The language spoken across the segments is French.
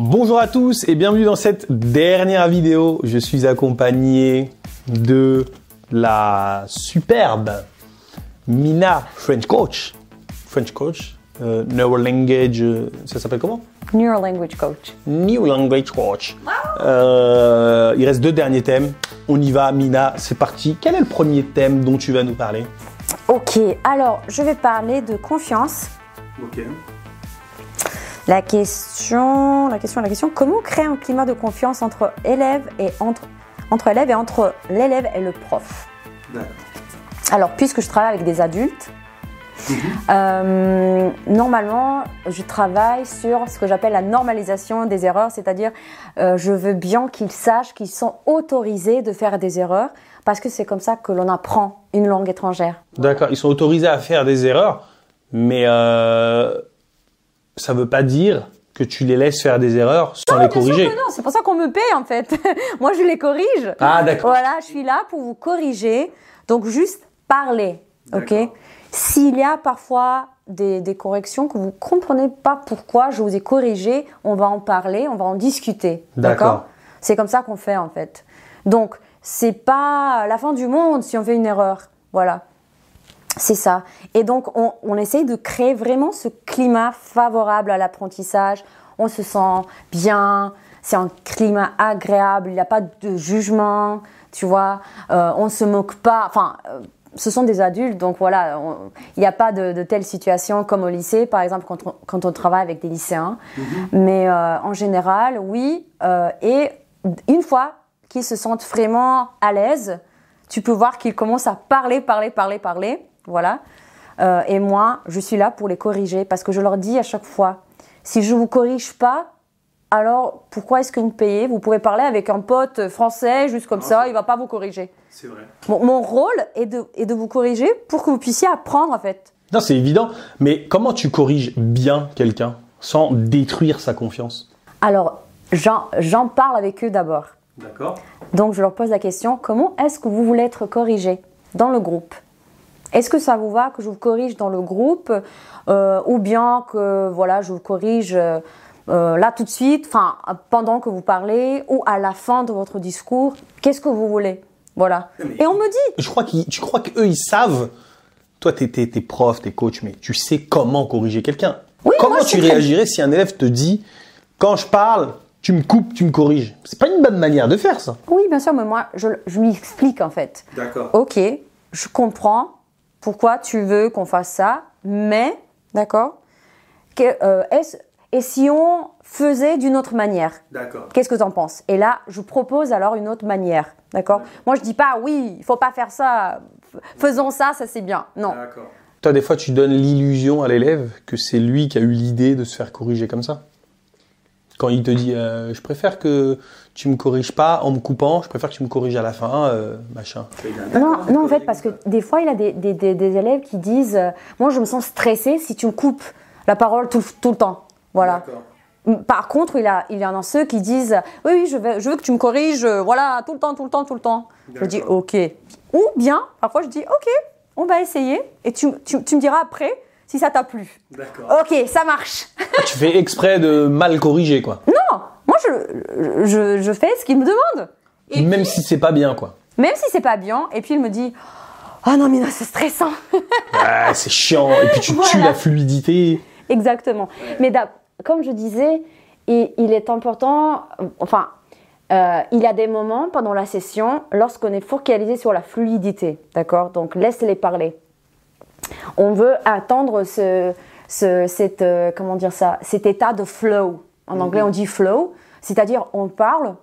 Bonjour à tous et bienvenue dans cette dernière vidéo. Je suis accompagné de la superbe Mina French Coach. French Coach, euh, Neural Language, euh, ça s'appelle comment? Neural Language Coach. New Language Coach. Euh, il reste deux derniers thèmes. On y va, Mina, c'est parti. Quel est le premier thème dont tu vas nous parler? Ok, alors je vais parler de confiance. Ok. La question, la question, la question, comment créer un climat de confiance entre élèves et entre, entre élèves et entre l'élève et le prof? D'accord. Alors, puisque je travaille avec des adultes, euh, normalement, je travaille sur ce que j'appelle la normalisation des erreurs, c'est-à-dire euh, je veux bien qu'ils sachent qu'ils sont autorisés de faire des erreurs parce que c'est comme ça que l'on apprend une langue étrangère. D'accord, ils sont autorisés à faire des erreurs, mais euh, ça veut pas dire que tu les laisses faire des erreurs sans les Bien sûr corriger. que non, c'est pour ça qu'on me paye en fait. Moi, je les corrige. Ah, d'accord. Voilà, je suis là pour vous corriger. Donc, juste parler, ok? S'il y a parfois des, des corrections que vous ne comprenez pas pourquoi je vous ai corrigé, on va en parler, on va en discuter, D'accord? d'accord C'est comme ça qu'on fait en fait. Donc, c'est pas la fin du monde si on fait une erreur, voilà. C'est ça. Et donc, on, on essaye de créer vraiment ce climat favorable à l'apprentissage. On se sent bien, c'est un climat agréable, il n'y a pas de jugement, tu vois. Euh, on se moque pas. Enfin, euh, ce sont des adultes, donc voilà, il n'y a pas de, de telle situation comme au lycée, par exemple, quand on, quand on travaille avec des lycéens. Mais euh, en général, oui. et une fois qu'ils se sentent vraiment à l'aise, tu peux voir qu'ils commencent à parler, parler, parler, parler. Voilà. Euh, et moi, je suis là pour les corriger parce que je leur dis à chaque fois, si je vous corrige pas, alors pourquoi est-ce que vous me payez? Vous pouvez parler avec un pote français juste comme ça, il va pas vous corriger. C'est vrai. Mon, mon rôle est de, est de vous corriger pour que vous puissiez apprendre en fait. Non, c'est évident. Mais comment tu corriges bien quelqu'un sans détruire sa confiance? Alors, j'en j'en parle avec eux d'abord. D'accord. Donc, je leur pose la question comment est-ce que vous voulez être corrigé dans le groupe? Est-ce que ça vous va que je vous corrige dans le groupe euh, ou bien que voilà, je vous corrige euh, là tout de suite, enfin pendant que vous parlez ou à la fin de votre discours Qu'est-ce que vous voulez? Voilà. Et on me dit Je crois qu'ils, tu crois qu'eux, ils savent? Toi, t'es, t'es, t'es prof, t'es coach, mais tu sais comment corriger quelqu'un. Oui, comment moi, tu réagirais si un élève te dit, quand je parle, tu me coupes, tu me corriges? C'est pas une bonne manière de faire ça. oui, bien sûr, mais moi je, je lui explique en fait. D'accord. Ok, je comprends pourquoi tu veux qu'on fasse ça, mais, d'accord que, euh, est-ce- Et si on faisait d'une autre manière? D'accord. Qu'est-ce que tu en penses Et là, je propose alors une autre manière, d'accord Moi, je dis pas, oui, il faut pas faire ça, faisons ça, ça c'est bien. Non. D'accord. Toi, des fois, tu donnes l'illusion à l'élève que c'est lui qui a eu l'idée de se faire corriger comme ça? Quand il te dit, euh, je préfère que tu me corriges pas en me coupant, je préfère que tu me corriges à la fin, euh, machin. Non, non, en fait, parce que des fois, il y a des, des- des- des élèves qui disent euh, Moi, je me sens stressé si tu me coupes la parole tout, tout le temps. Voilà. Par contre, il, a, il y en a ceux qui disent Oui, oui, je veux, je veux que tu me corriges, voilà, tout le temps, tout le temps, tout le temps. Je dis. Ok. Ou bien, parfois, je dis Ok, on va essayer et tu, tu- tu me diras après si ça t'a plu. D'accord. Ok, ça marche. tu fais exprès de mal corriger, quoi. Non, moi, je, je, je fais ce qu'il me demande. Et Même si c'est pas bien, quoi. Même si c'est pas bien, et puis il me dit Oh non, mais non, c'est stressant. Ah, c'est chiant. Et puis tu tues la fluidité. Exactement. Mais comme je disais, il, il est important, enfin, euh, il y a des moments pendant la session lorsqu'on est focalisé sur la fluidité, d'accord? Donc laisse-les parler. On veut attendre ce, ce- cette, euh, comment dire ça, cet état de flow. En anglais, on dit flow, c'est-à-dire on parle,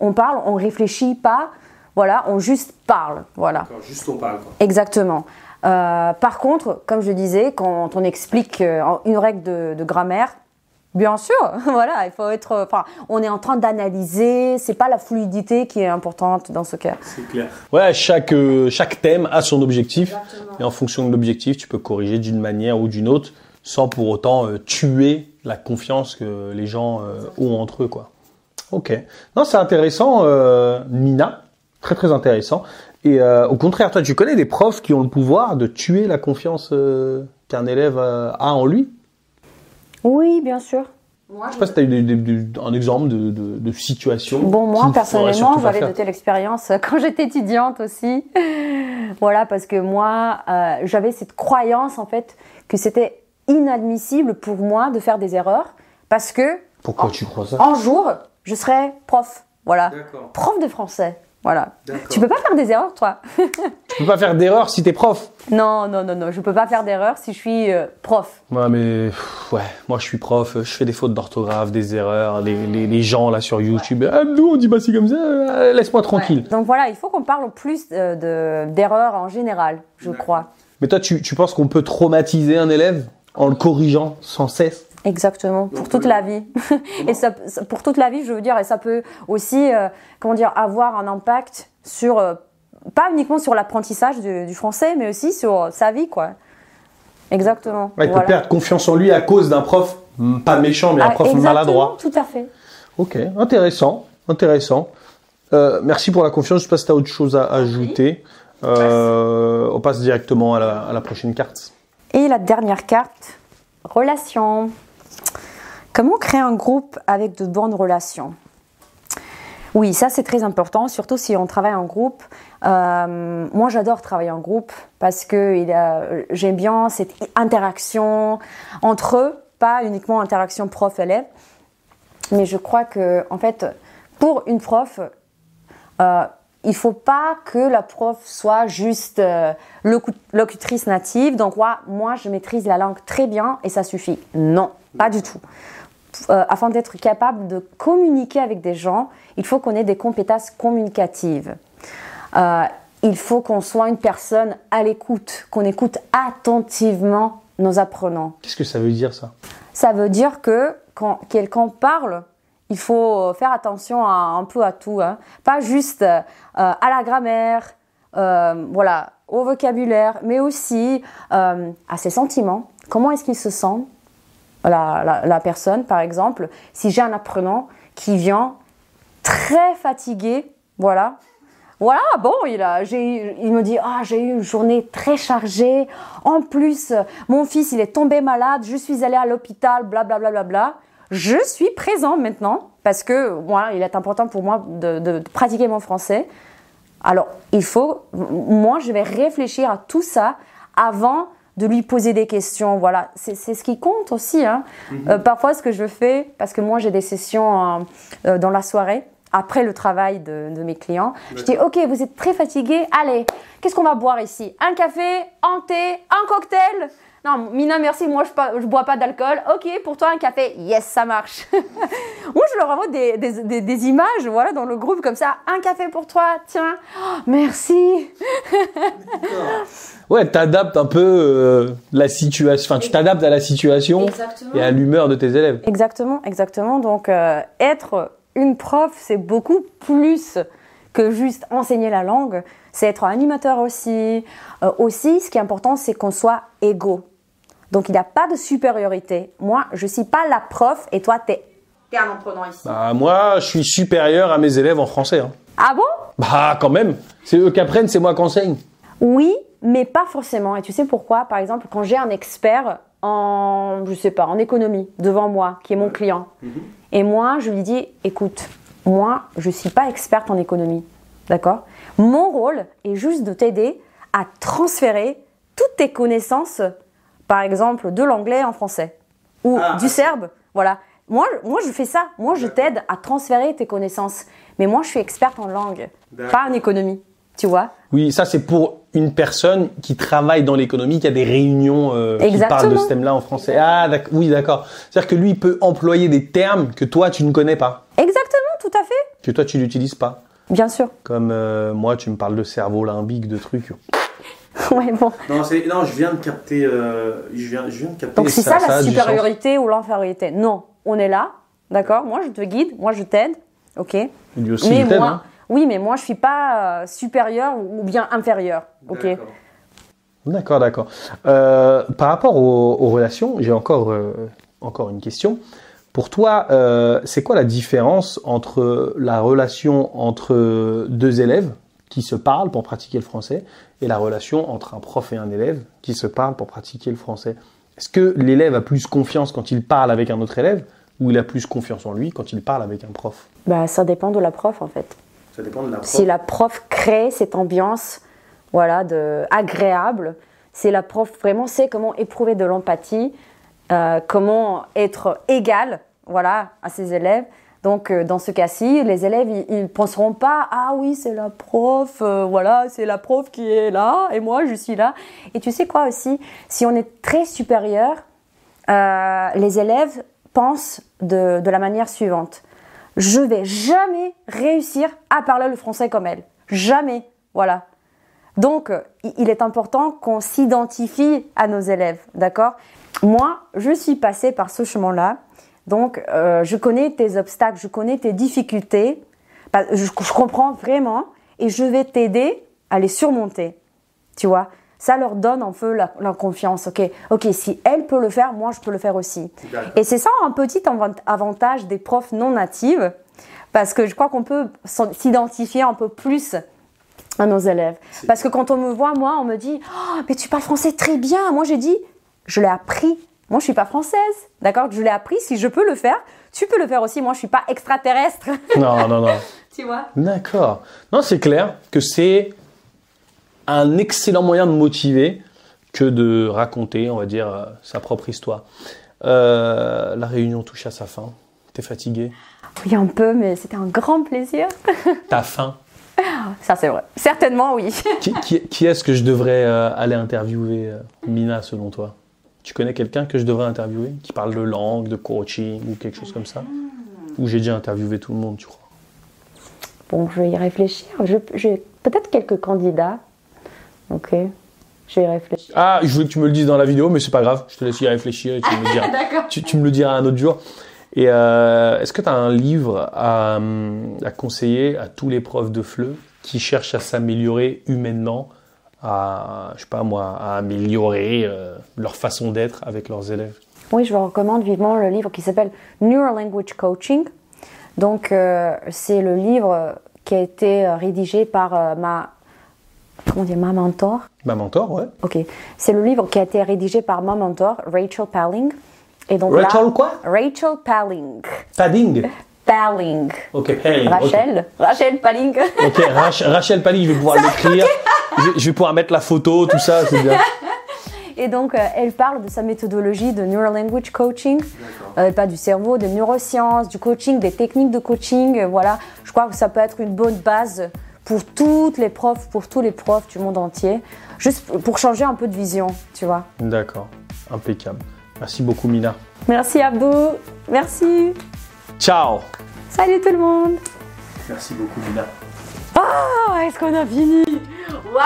on parle, on réfléchit pas, voilà, on juste parle, voilà. Juste on parle, quoi. Exactement. Euh, par contre, comme je disais, quand on explique euh, une règle de, de grammaire, bien sûr, voilà, il faut être. Enfin, on est en train d'analyser. C'est pas la fluidité qui est importante dans ce cas. C'est clair. Ouais, chaque, euh, chaque thème a son objectif. Et en fonction de l'objectif, tu peux corriger d'une manière ou d'une autre sans pour autant euh, tuer la confiance que les gens euh, ont entre eux, quoi. Ok. Non, c'est intéressant, euh, Mina. Très, très intéressant. Et euh, au contraire, toi, tu connais des profs qui ont le pouvoir de tuer la confiance euh, qu'un élève euh, a en lui? Oui, bien sûr. je sais pas si tu as eu un exemple de, de, situation. Bon, moi, personnellement, j'avais de telles expériences quand j'étais étudiante aussi. voilà, parce que moi, euh, j'avais cette croyance, en fait, que c'était inadmissible pour moi de faire des erreurs parce que. Pourquoi tu crois ça? Un jour, je serai prof. Voilà. Prof de français. Voilà. Tu peux pas faire des erreurs, toi. tu peux pas faire d'erreurs si tu es prof. Non, non, non, non. Je peux pas faire d'erreurs si je suis euh, prof. Ouais, mais ouais, moi je suis prof. Je fais des fautes d'orthographe, des erreurs. Les, les, gens là sur YouTube, ah, nous on dit pas si comme ça. Euh, laisse-moi tranquille. Donc voilà, il faut qu'on parle plus euh, de d'erreurs en général, je crois. Mais toi, tu, tu penses qu'on peut traumatiser un élève en le corrigeant sans cesse? Exactement, pour toute la vie. et ça, pour toute la vie, je veux dire, et ça peut aussi, euh, comment dire, avoir un impact sur, euh, pas uniquement sur l'apprentissage du, français, mais aussi sur sa vie, quoi. Exactement. il peut perdre confiance en lui à cause d'un prof pas méchant, mais un ah, prof maladroit. Tout à fait. Ok, intéressant, intéressant. Euh, merci pour la confiance. Je ne sais pas si tu as autre chose à ajouter. on passe directement à la, à la prochaine carte. Et la dernière carte, relation. Comment créer un groupe avec de bonnes relations? Oui, ça c'est très important, surtout si on travaille en groupe. Euh, moi j'adore travailler en groupe parce que j'aime bien cette interaction entre eux, pas uniquement interaction prof-élève. Mais je crois que, en fait, pour une prof, euh, il faut pas que la prof soit juste euh, locutrice native. Donc, moi, je maîtrise la langue très bien et ça suffit. Non, pas du tout. Euh, afin d'être capable de communiquer avec des gens, il faut qu'on ait des compétences communicatives. Euh, il faut qu'on soit une personne à l'écoute, qu'on écoute attentivement nos apprenants. Qu'est-ce que ça veut dire ça? Ça veut dire que quand quelqu'un parle, il faut faire attention un peu à tout, hein. pas juste euh, à la grammaire, voilà, au vocabulaire, mais aussi à ses sentiments. Comment est-ce qu'il se sent? La, personne, par exemple, si j'ai un apprenant qui vient très fatigué, voilà, voilà, bon, il, a, il me dit, ah, j'ai eu une journée très chargée. En plus, mon fils, il est tombé malade. Je suis allée à l'hôpital, bla, bla, bla. Je suis présent maintenant parce que, voilà, il est important pour moi de pratiquer mon français. Alors, il faut, moi, je vais réfléchir à tout ça avant de lui poser des questions. Voilà, c'est ce qui compte aussi. Hein. Mhm. Euh, parfois, ce que je fais, parce que moi j'ai des sessions euh, euh, dans la soirée, après le travail de, mes clients, je dis Ok, vous êtes très fatigué, allez, qu'est-ce qu'on va boire ici? Un café, un thé, un cocktail? Non, Mina, merci, moi je, ne bois pas d'alcool. Ok, pour toi un café, yes, ça marche. moi je leur envoie des, des, images, voilà, dans le groupe comme ça. Un café pour toi, tiens, oh, merci. ouais, t'adaptes un peu euh, la situation, enfin tu t'adaptes à la situation et à l'humeur de tes élèves. Exactement, exactement. Donc euh, être une prof, c'est beaucoup plus que juste enseigner la langue, c'est être animateur aussi. Euh, aussi, ce qui est important, c'est qu'on soit égaux. Donc il n'y a pas de supériorité. Moi, je ne suis pas la prof et toi, tu es, un apprenant ici. Bah, moi, je suis supérieur à mes élèves en français. Hein. Ah bon? Bah quand même. C'est eux qui apprennent, c'est moi qui enseigne. Oui, mais pas forcément. Et tu sais pourquoi? Par exemple, quand j'ai un expert en, je sais pas, en économie devant moi, qui est mon client, mhm. et moi, je lui dis, écoute, moi, je ne suis pas experte en économie. D'accord? Mon rôle est juste de t'aider à transférer toutes tes connaissances par exemple, de l'anglais en français ou ah, du serbe. Voilà. Moi, moi, je fais ça. Moi, je t'aide à transférer tes connaissances. Mais moi, je suis experte en langue, pas en économie. Tu vois? Oui, ça, c'est pour une personne qui travaille dans l'économie, qui a des réunions euh, qui parlent de ce thème-là en français. Ah, oui, d'accord. C'est-à-dire que lui, il peut employer des termes que toi, tu ne connais pas. Exactement, tout à fait. Que toi, tu n'utilises pas. Bien sûr. Comme euh, moi, tu me parles de cerveau limbique, de trucs. Ouais, bon. Non, non, je viens de capter. Euh, je, viens, je viens de capter Donc c'est ça, la supériorité ou l'infériorité Non, on est là, d'accord? Moi je te guide, moi je t'aide, ok? Il aussi mais moi, hein. Oui, mais moi je suis pas euh, supérieur ou bien inférieur, ok? D'accord, d'accord. Euh, par rapport aux, relations, j'ai encore, encore une question. Pour toi, c'est quoi la différence entre la relation entre deux élèves qui se parlent pour pratiquer le français et la relation entre un prof et un élève qui se parlent pour pratiquer le français. Est-ce que l'élève a plus confiance quand il parle avec un autre élève ou il a plus confiance en lui quand il parle avec un prof? Bah, ça dépend de la prof en fait. Ça dépend de la prof. Si la prof crée cette ambiance, voilà, de agréable, si la prof vraiment sait comment éprouver de l'empathie, euh, comment être égal, voilà, à ses élèves. Donc, euh, dans ce cas-ci, les élèves, ils, ils penseront pas, ah oui, c'est la prof, euh, voilà, c'est la prof qui est là, et moi, je suis là. Et tu sais quoi aussi, si on est très supérieur, euh, les élèves pensent de, de la manière suivante. Je vais jamais réussir à parler le français comme elle. Jamais. Voilà. Donc, il est important qu'on s'identifie à nos élèves, d'accord? Moi, je suis passée par ce chemin-là, donc euh, je connais tes obstacles, je connais tes difficultés, je, je comprends vraiment et je vais t'aider à les surmonter, tu vois ça leur donne un peu la, la confiance. Ok, ok, si elle peut le faire, moi je peux le faire aussi. Et c'est ça un petit avant- avantage des profs non natives, parce que je crois qu'on peut s'identifier un peu plus à nos élèves. Parce que quand on me voit, moi, on me dit oh, mais tu parles français très bien. Moi, j'ai dit je l'ai appris. Moi, je suis pas française, d'accord? Je l'ai appris. Si je peux le faire, tu peux le faire aussi. Moi, je suis pas extraterrestre. Non, non, non. tu vois? D'accord. Non, c'est clair que c'est un excellent moyen de motiver que de raconter, on va dire, euh, sa propre histoire. Euh, la réunion touche à sa fin. T'es fatigué Oui, un peu, mais c'était un grand plaisir. T'as faim? Ça, c'est vrai. Certainement, oui. Qui, qui- qui est-ce que je devrais euh, aller interviewer, euh, Mina, selon toi? Tu connais quelqu'un que je devrais interviewer Qui parle de langue, de coaching ou quelque chose comme ça? Ou j'ai déjà interviewé tout le monde, tu crois? Bon, je vais y réfléchir. Je- J'ai peut-être quelques candidats. Ok. Je vais y réfléchir. Ah, je voulais que tu me le dises dans la vidéo, mais c'est pas grave. Je te laisse y réfléchir et tu me le diras. D'accord. tu, tu me le diras un autre jour. Et euh, est-ce que tu as un livre à, à conseiller à tous les profs de FLE qui cherchent à s'améliorer humainement, à, je sais pas moi, à améliorer euh, leur façon d'être avec leurs élèves Oui, je vous recommande vivement le livre qui s'appelle Neural Language Coaching. Donc, euh, c'est le livre qui a été euh, rédigé par euh, ma. Comment dire Ma mentor. Ma mentor, ouais. Ok. C'est le livre qui a été rédigé par ma mentor, Rachel Palling. Et donc Rachel là- quoi? Rachel Palling. Padding. Palling. Ok, hey, Rachel. Rachel Palling. Ok, Ok, Rach- Rachel Pally, je vais pouvoir l'écrire. Je, je vais pouvoir mettre la photo, tout ça, c'est bien. Et donc, euh, elle parle de sa méthodologie de Neural Language Coaching. Euh, parle du cerveau, des neurosciences, du coaching, des techniques de coaching. euh, voilà, je crois que ça peut être une bonne base pour toutes les profs, pour tous les profs du monde entier. Juste pour changer un peu de vision, tu vois. D'accord, impeccable. Merci beaucoup, Mina. Merci Abdou. Merci. Ciao Salut tout le monde. Merci beaucoup, Mina. Oh, est-ce qu'on a fini? Uau,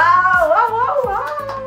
uau, uau, uau!